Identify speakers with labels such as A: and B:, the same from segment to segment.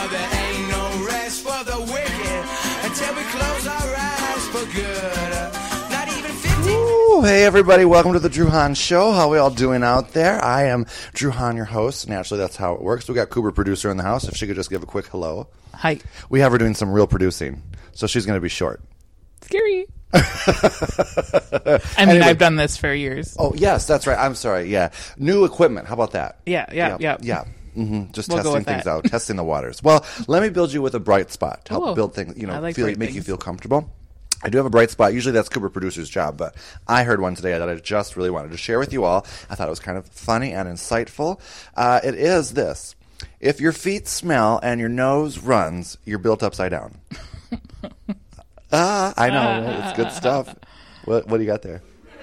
A: No, there ain't no rest for the wicked until we close our eyes for good. Not even 50.
B: Ooh, hey everybody, welcome to the Drew Hahn Show. How we all doing out there? I am Drew Hahn, your host. Naturally, that's how it works. We got Cooper, producer, in the house. If she could just give a quick hello.
C: Hi.
B: We have her doing some real producing, so she's going to be short.
C: Scary. I mean,
B: Anyway.
C: I've done this for years.
B: Oh yes, that's right. I'm sorry. Yeah, new equipment. How about that?
C: Yeah, yeah, yeah.
B: yeah. Hmm Just
C: We'll
B: testing things out, testing the waters. Well, let me build you with a bright spot to help
C: Oh,
B: build things. You know,
C: like
B: feel, make you feel comfortable. I do have a bright spot. Usually that's Cooper producer's job, but I heard one today that I just really wanted to share with you all. I thought it was kind of funny and insightful. Uh, it is this: if your feet smell and your nose runs, you're built upside down. ah, I know it's good stuff. What, what do you got there?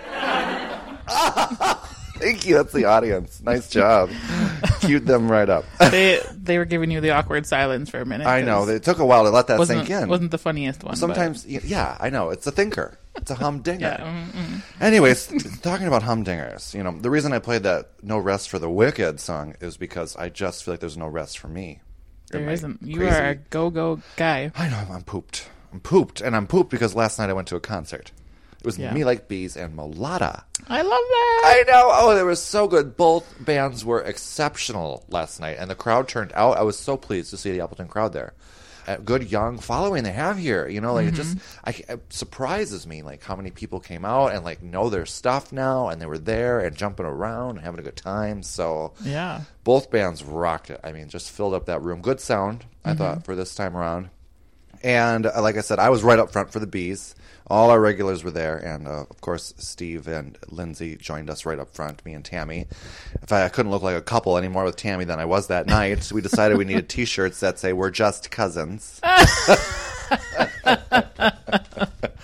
B: Thank you. That's the audience. Nice job. Queued them right up.
C: They they were giving you the awkward silence for a minute.
B: I know. It took a while to let that sink in.
C: wasn't the funniest one.
B: Sometimes, y yeah, I know. It's a thinker. It's a humdinger.
C: Yeah, mm, mm.
B: Anyways, talking about humdingers, you know, the reason I played that "No Rest for the Wicked" song is because I just feel like there's no rest for me.
C: There isn't. You
B: crazy-
C: are a go go guy.
B: I know. I'm pooped. I'm pooped, and I'm pooped because last night I went to a concert. It was
C: Yeah.
B: Me Like Bees and Mo Lowda.
C: I love that.
B: I know. Oh, they were so good. Both bands were exceptional last night, and the crowd turned out. I was so pleased to see the Appleton crowd there. A good young following they have here. You know, like it just mm-hmm. I, it surprises me, like how many people came out and like know their stuff now, and they were there and jumping around and having a good time. So
C: yeah.
B: both bands rocked it. I mean, just filled up that room. Good sound, I mm-hmm. thought, for this time around. And uh, like I said, I was right up front for the bees. All our regulars were there, and uh, of course, Steve and Lindsay joined us right up front. Me and Tammy. If I, I couldn't look like a couple anymore with Tammy than I was that night, we decided we needed T-shirts that say "We're just cousins."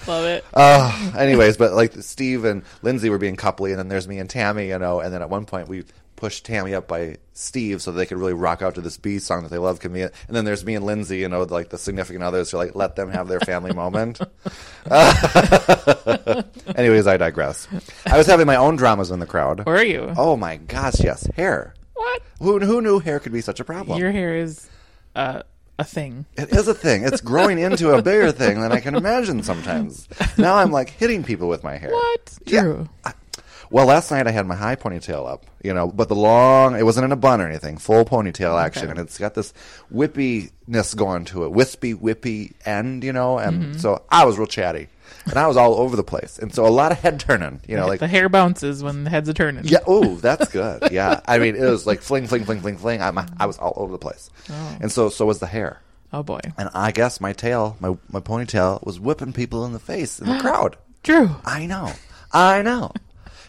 C: Love it.
B: Uh, anyways, but like Steve and Lindsay were being coupley, and then there's me and Tammy, you know, and then at one point we pushed Tammy up by Steve so they could really rock out to this B song that they love. And then there's me and Lindsay, you know, like the significant others, who are like let them have their family moment. Anyways, I digress. I was having my own dramas in the crowd.
C: Were you?
B: Oh my gosh, yes, hair.
C: What?
B: Who who knew hair could be such a problem?
C: Your hair is uh, a thing.
B: It is a thing. It's growing into a bigger thing than I can imagine sometimes. Now I'm like hitting people with my hair.
C: What?
B: Yeah.
C: Drew.
B: Well, last night I had my high ponytail up, you know, but the long, it wasn't in a bun or anything, full ponytail action.
C: Okay.
B: And it's got this whippiness going to it, wispy, whippy end, you know, and
C: Mm-hmm.
B: so I was real chatty. And I was all over the place. And so a lot of head turning, you know, like,
C: the hair bounces when the heads are turning.
B: yeah, oh, that's good. Yeah. I mean, it was like fling, fling, fling, fling, fling. I'm, I was all over the place. And so, so was the hair.
C: Oh boy.
B: And I guess my tail, my, my ponytail was whipping people in the face in the crowd.
C: Drew.
B: I know. I know.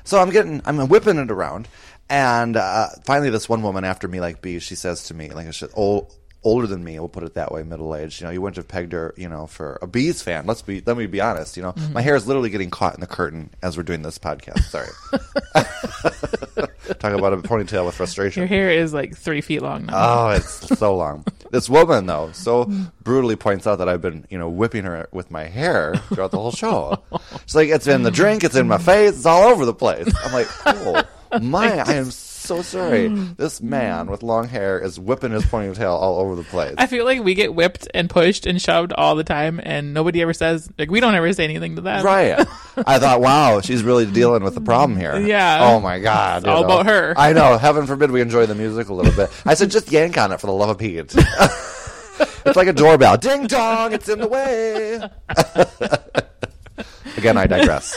B: So I'm getting, I'm whipping it around. And uh, finally, this one woman after me, like B, she says to me, like, she's old, older than me, we'll put it that way, middle aged. You know, you wouldn't have pegged her, you know, for a bees fan. Let's be, let me be honest. You know, mm-hmm. my hair is literally getting caught in the curtain as we're doing this podcast. Sorry. Talk about a ponytail with frustration.
C: Your hair is like three feet long now.
B: Oh, it's so long. This woman, though, so brutally points out that I've been, you know, whipping her with my hair throughout the whole show. She's like, it's in the drink, it's in my face, it's all over the place. I'm like, oh, my, I am so sorry. Mm. This man with long hair is whipping his ponytail all over the place.
C: I feel like we get whipped and pushed and shoved all the time, and nobody ever says like we don't ever say anything to them.
B: Right. I thought, wow, she's really dealing with the problem here.
C: Yeah.
B: Oh my God.
C: It's all
B: know.
C: about her.
B: I know. Heaven forbid we enjoy the music a little bit. I said, just yank on it for the love of Pete. it's like a doorbell. Ding dong, it's in the way. Again, I digress.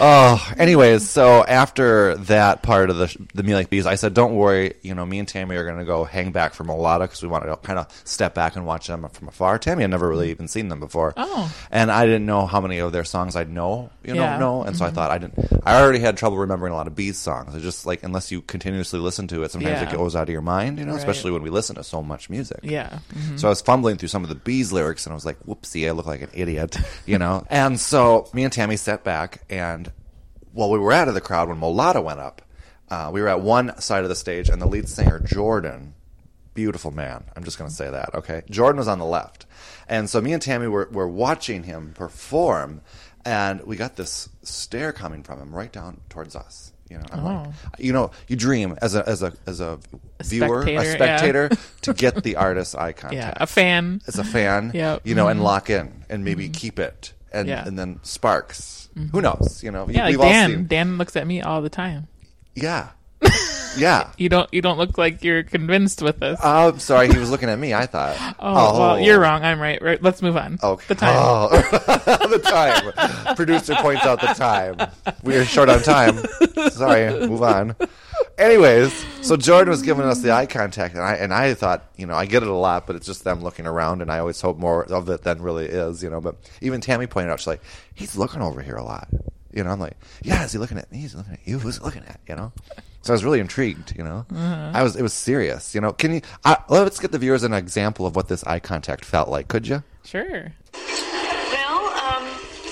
B: Oh, anyways, so after that part of the the Me Like Bees, I said, "Don't worry, you know, me and Tammy are going to go hang back from Mo Lowda because we wanted to kind of step back and watch them from afar." Tammy had never really even seen them before,
C: Oh.
B: and I didn't know how many of their songs I'd know, you know,
C: Yeah.
B: know, and so I thought I didn't. I already had trouble remembering a lot of Bees songs. It's just like unless you continuously listen to it, sometimes
C: Yeah.
B: it goes out of your mind, you know,
C: Right.
B: especially when we listen to so much music.
C: Yeah. Mhm.
B: So I was fumbling through some of the Bees lyrics, and I was like, "Whoopsie, I look like an idiot," you know. and so me and Tammy sat back, and while we were out of the crowd, when Mo Lowda went up, uh, we were at one side of the stage, and the lead singer Jordan, beautiful man. I'm just going to say that, okay. Jordan was on the left, and so me and Tammy were were watching him perform, and we got this stare coming from him right down towards us. You know, I'm like,
C: Oh.
B: you know, you dream as a as a as a, viewer,
C: spectator,
B: a
C: yeah.
B: spectator, to get the artist's eye contact
C: Yeah, a fan.
B: as a fan,
C: Yep.
B: you know, and
C: Mhm.
B: lock in and maybe keep it, and
C: Yeah.
B: and then sparks. Who knows? You know,
C: Yeah, like Dan.
B: seen.
C: Dan looks at me all the time.
B: Yeah, yeah.
C: You don't. You don't look like you're convinced with this.
B: Oh, sorry, he was looking at me. I thought.
C: oh, well, oh. you're wrong. I'm right. right. Let's move on.
B: Okay.
C: The time.
B: Oh, the time. Producer points out the time. We are short on time. Sorry. Move on. Anyways, so Jordan was giving us the eye contact, and I and I thought, you know, I get it a lot, but it's just them looking around, and I always hope more of it than really is, you know. But even Tammy pointed out, she's like, he's looking over here a lot. You know, I'm like, yeah, is he looking at me? He's looking at you. Who's he looking at? You know. So I was really intrigued. You know, I was. It was serious. You know, can you? I, let's get the viewers an example of what this eye contact felt like. Could you?
C: Sure.
D: Well, um,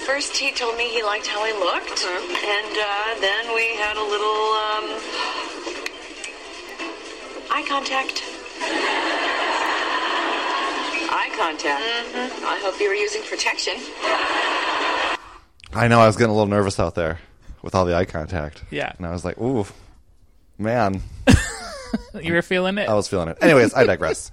D: first he told me he liked how I looked, and uh, then we had a little um, eye contact. Eye contact. I hope you were using protection.
B: I know I was getting a little nervous out there with all the eye contact.
C: Yeah.
B: And I was like, ooh, man,
C: You were feeling it.
B: I was feeling it. Anyways, I digress.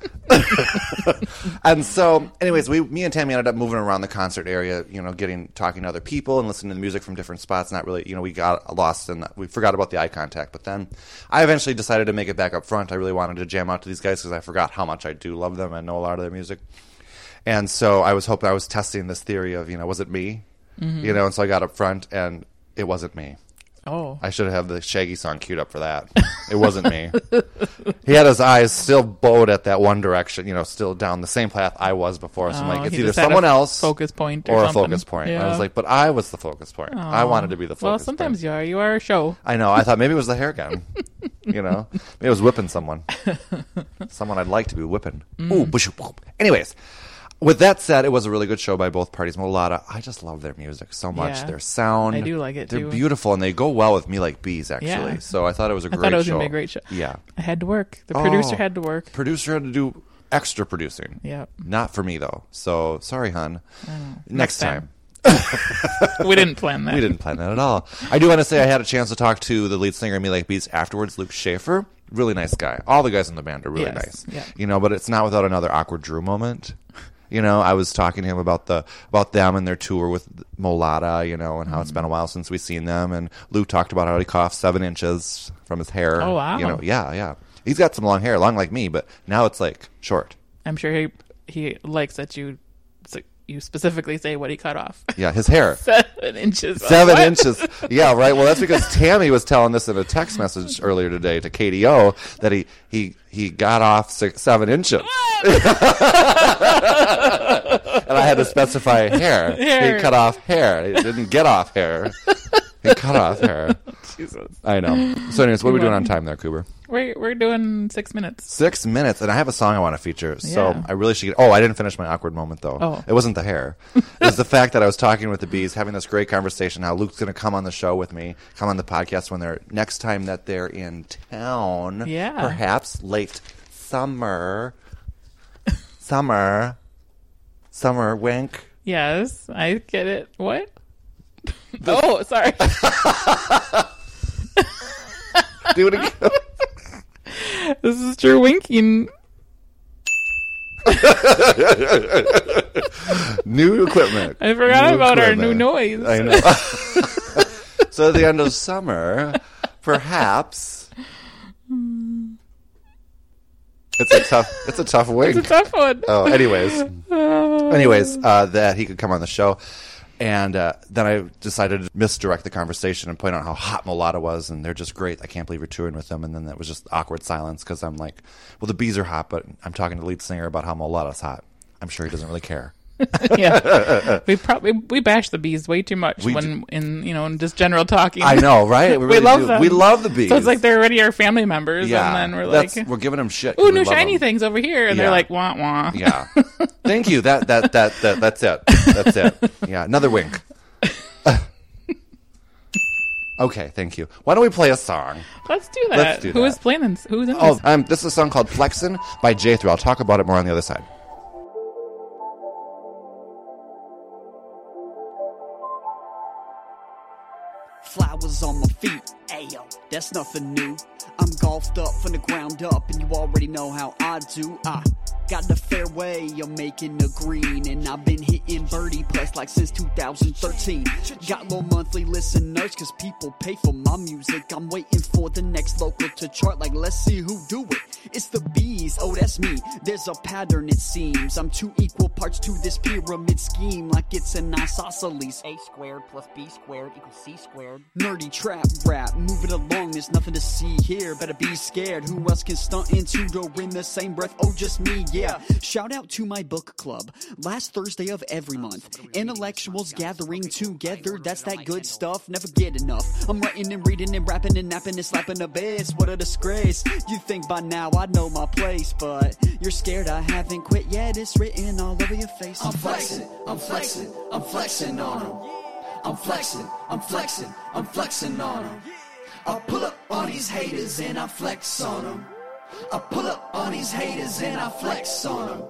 B: and so, anyways, we, me and Tammy ended up moving around the concert area, you know, getting, talking to other people and listening to the music from different spots. Not really, you know, we got lost and we forgot about the eye contact. But then I eventually decided to make it back up front. I really wanted to jam out to these guys because I forgot how much I do love them and know a lot of their music. And so I was hoping I was testing this theory of, you know, was it me? You know, and so I got up front and it wasn't me.
C: oh.
B: I should have had the Shaggy song queued up for that. It wasn't me. he had his eyes still bowed at that one direction, you know, still down the same path I was before. So I'm
C: Oh,
B: like, it's either someone else
C: focus point or
B: or a focus point. And I was like, but I was the focus point. I wanted to be the focus point.
C: well, sometimes
B: point.
C: you are. You are a show.
B: I know. I thought maybe it was the hair gun. you know, maybe it was whipping someone. someone I'd like to be whipping.
C: Mm.
B: Ooh, bush. Anyways, with that said, it was a really good show by both parties. Mo Lowda, I just love their music so much.
C: Yeah.
B: Their sound,
C: I do like it,
B: They're
C: too.
B: beautiful and they go well with me like bees. Actually,
C: Yeah.
B: so I thought it was a
C: I
B: great.
C: thought it was
B: show.
C: gonna be a great show.
B: Yeah,
C: I had to work. The producer
B: Oh.
C: had to work.
B: producer had to do extra producing.
C: Yep.
B: Not for me though. So sorry, hun. Next,
C: Next
B: time.
C: time. we didn't plan that.
B: We didn't plan that at all. I do want to say I had a chance to talk to the lead singer of Me Like Bees afterwards, Luke Schaefer. Really nice guy. All the guys in the band are really
C: Yes,
B: nice.
C: yeah.
B: You know, but it's not without another awkward Drew moment. You know, I was talking to him about the about them and their tour with Mo Lowda, you know, and how it's been a
C: Mm-hmm.
B: while since we've seen them. And Lou talked about how he coughed seven inches from his hair.
C: Oh, wow.
B: You know, yeah, yeah. He's got some long hair, long like me, but now it's like short.
C: I'm sure he he likes that you you specifically say what he cut off.
B: Yeah, his hair.
C: Seven inches.
B: Seven inches. Yeah, right. Well, that's because Tammy was telling this in a text message earlier today to KDO that he he he got off six, seven inches, and I had to specify hair.
C: Hair.
B: He cut off hair. He didn't get off hair. He cut off hair.
C: Jesus.
B: I know. So, anyways, what are we doing on time there, Cooper?
C: We're we're doing six minutes.
B: Six minutes, and I have a song I want to feature. So
C: Yeah.
B: I really should get. Oh, I didn't finish my awkward moment though.
C: Oh.
B: It wasn't the hair. it was the fact that I was talking with the bees, having this great conversation. How Luke's going to come on the show with me, come on the podcast when they're next time that they're in town.
C: Yeah.
B: perhaps late summer. summer. Summer wink.
C: Yes, I get it. What? oh, sorry.
B: Do it again.
C: this is Drew winking.
B: new equipment.
C: I forgot
B: New
C: about our new noise.
B: I know. so at the end of summer, perhaps. It's a tough. It's a tough wink.
C: It's a tough one.
B: oh, anyways, anyways, uh, that he could come on the show, and uh, then I decided to misdirect the conversation and point out how hot Mo Lowda was, and they're just great. I can't believe you're touring with them. And then that was just awkward silence because I'm like, well, the bees are hot, but I'm talking to the lead singer about how Mo Lowda's hot. I'm sure he doesn't really care.
C: yeah, we probably we bash the bees way too much
B: We
C: when in you know in just general talking.
B: I know, right?
C: we,
B: really
C: love
B: do.
C: them.
B: We love the bees.
C: So it's like they're already our family members,
B: yeah,
C: and then we're like,
B: we're giving them shit.
C: "Ooh, new shiny
B: them.
C: things over here," and
B: Yeah.
C: they're like, "Wah wah."
B: Yeah. Thank you. That that that that that's it. That's it. Yeah. Another wink. okay. Thank you. Why don't we play a song?
C: Let's do that.
B: Let's do
C: Who
B: that.
C: is playing? this? Who's in
B: Oh,
C: this?
B: um, this is a song called "Flexin" by J Thrill. I'll talk about it more on the other side.
E: Flowers on my feet. Ayo, that's nothing new. I'm golfed up from the ground up, and you already know how I do. I got the fairway, I'm making the green, and I've been hitting birdie plus like since 2013. Got low monthly listeners, cause people pay for my music. I'm waiting for the next local to chart, like let's see who do it. It's the bees, oh that's me. There's a pattern it seems. I'm two equal parts to this pyramid scheme, like it's an isosceles. A squared plus B squared equals C squared. Nerdy trap rap, move it along, there's nothing to see here. Better be scared. Who else can stunt into the in the same breath? Oh, just me, yeah. Shout out to my book club. Last Thursday of every month. Intellectuals gathering together, that's that good stuff. Never get enough. I'm writing and reading and rapping and napping and slapping the bass. What a disgrace. You think by now I know my place, but you're scared I haven't quit yet. It's written all over your face.
A: I'm flexing, I'm flexing, I'm flexing on them. I'm flexing, I'm flexing, I'm flexing on them. I pull up on these haters and I flex on them. I pull up on these haters and I flex on them.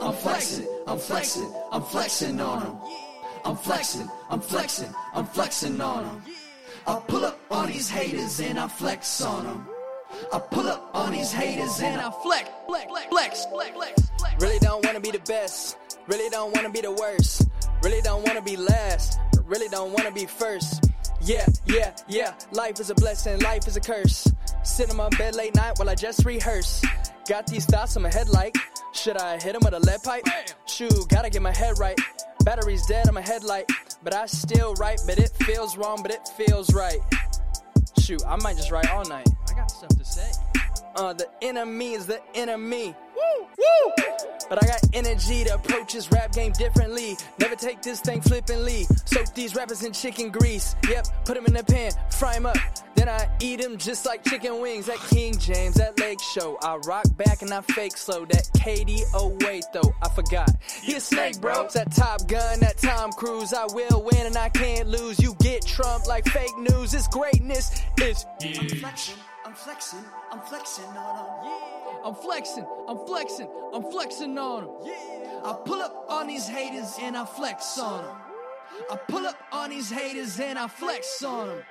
A: I'm flexing, I'm flexing, I'm flexing on them. I'm flexing, I'm flexing, I'm flexing on them. I pull up on these haters and I flex on them. I pull up on these haters and I flex, flex, flex, flex, flex.
F: Really don't wanna be the best. Really don't wanna be the worst. Really don't wanna be last. Really don't wanna be first. Yeah, yeah, yeah. Life is a blessing, life is a curse. Sit in my bed late night while I just rehearse. Got these thoughts in my head like, should I hit him with a lead pipe? Shoot, gotta get my head right. Battery's dead on my headlight, but I still write, but it feels wrong, but it feels right. Shoot, I might just write all night. Stuff to say. Uh, the enemy is the enemy. Woo, woo! But I got energy to approach this rap game differently. Never take this thing flippantly. Soak these rappers in chicken grease. Yep, put them in the pan, fry them up. Then I eat them just like chicken wings at King James, that Lake Show. I rock back and I fake slow. That Katie, oh wait though, I forgot. He a snake, bro. It's that Top Gun, that Tom Cruise. I will win and I can't lose. You get Trump like fake news. It's greatness. It's
E: flexing, I'm flexing on them.
F: I'm flexing, I'm flexing, I'm flexing on them.
A: I pull up on these haters and I flex on them. I pull up on these haters and I flex on them.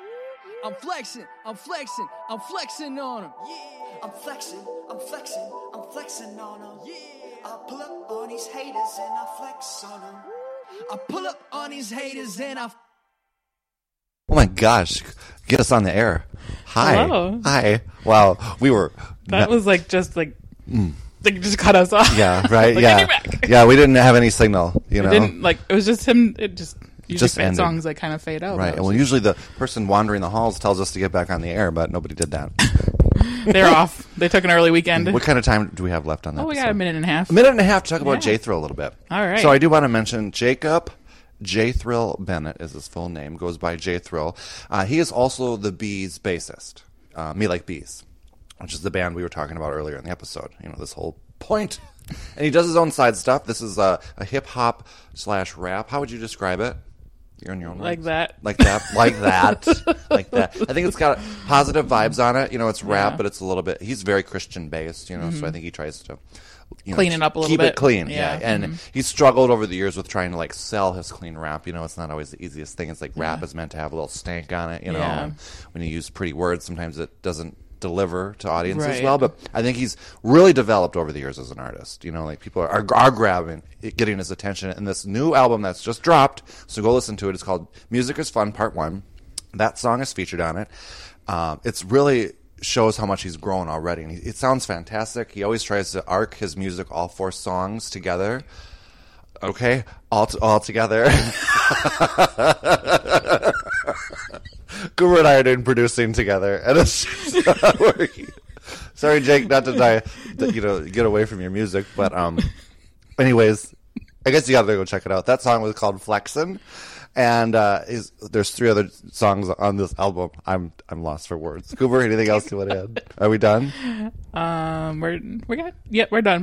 F: I'm flexing, I'm flexing, I'm flexing on them.
E: I'm flexing, I'm flexing, I'm flexing on them. I pull up on these haters and I flex on them.
A: I pull up on these haters and I
B: Oh my gosh, get us on the air. Hi.
C: Hello.
B: Hi. Wow, we were.
C: That was like just like like just cut us off.
B: Mm. Yeah, right.
C: Like,
B: yeah. Yeah, we didn't have any signal, you
C: It
B: know.
C: didn't like it was just him. It just usually
B: Just
C: songs like kind of fade out.
B: Right. And well, usually the person wandering the halls tells us to get back on the air, but nobody did that.
C: they're off. They took an early weekend.
B: what kind of time do we have left on that?
C: oh, we got a minute and a half.
B: A minute and a half to talk about
C: Yeah.
B: J Thrill a little bit.
C: All right.
B: So I do want to mention Jacob J Thrill Bennett is his full name. Goes by J Thrill. Uh, he is also the Bees bassist. Uh, Me Like Bees, which is the band we were talking about earlier in the episode. You know this whole point. And he does his own side stuff. This is a, a hip hop slash rap. How would you describe it? You're in your own
C: Like
B: words.
C: that.
B: like that, like that, like that. I think it's got positive vibes on it. You know, it's rap,
C: Yeah. Mm-hmm.
B: but it's a little bit. He's very Christian based. You know, so I think he tries to you know,
C: Clean it up a little bit.
B: keep
C: bit.
B: it clean. Yeah,
C: Yeah. Mm-hmm.
B: and he's struggled over the years with trying to like sell his clean rap. You know, it's not always the easiest thing. It's like rap is meant to have a little stank on it. You know,
C: Yeah.
B: and when you use pretty words, sometimes it doesn't deliver to audiences
C: Right.
B: well. But I think he's really developed over the years as an artist. You know, like people are are grabbing, getting his attention. And this new album that's just dropped, so go listen to it. It's called "Music Is Fun" Part One. That song is featured on it. Um, it's really shows how much he's grown already, and he, it sounds fantastic. He always tries to arc his music, all four songs together. Okay, all all together. Guru and I are doing producing together, and it's just not working. Sorry, Jake, not to die, you know, get away from your music, but um, anyways, I guess you got to go check it out. That song was called Flexin', and uh, is there's three other songs on this album. I'm I'm lost for words. Cooper, anything else you want to add? Are we done?
C: Um, we're we got yeah, we're done.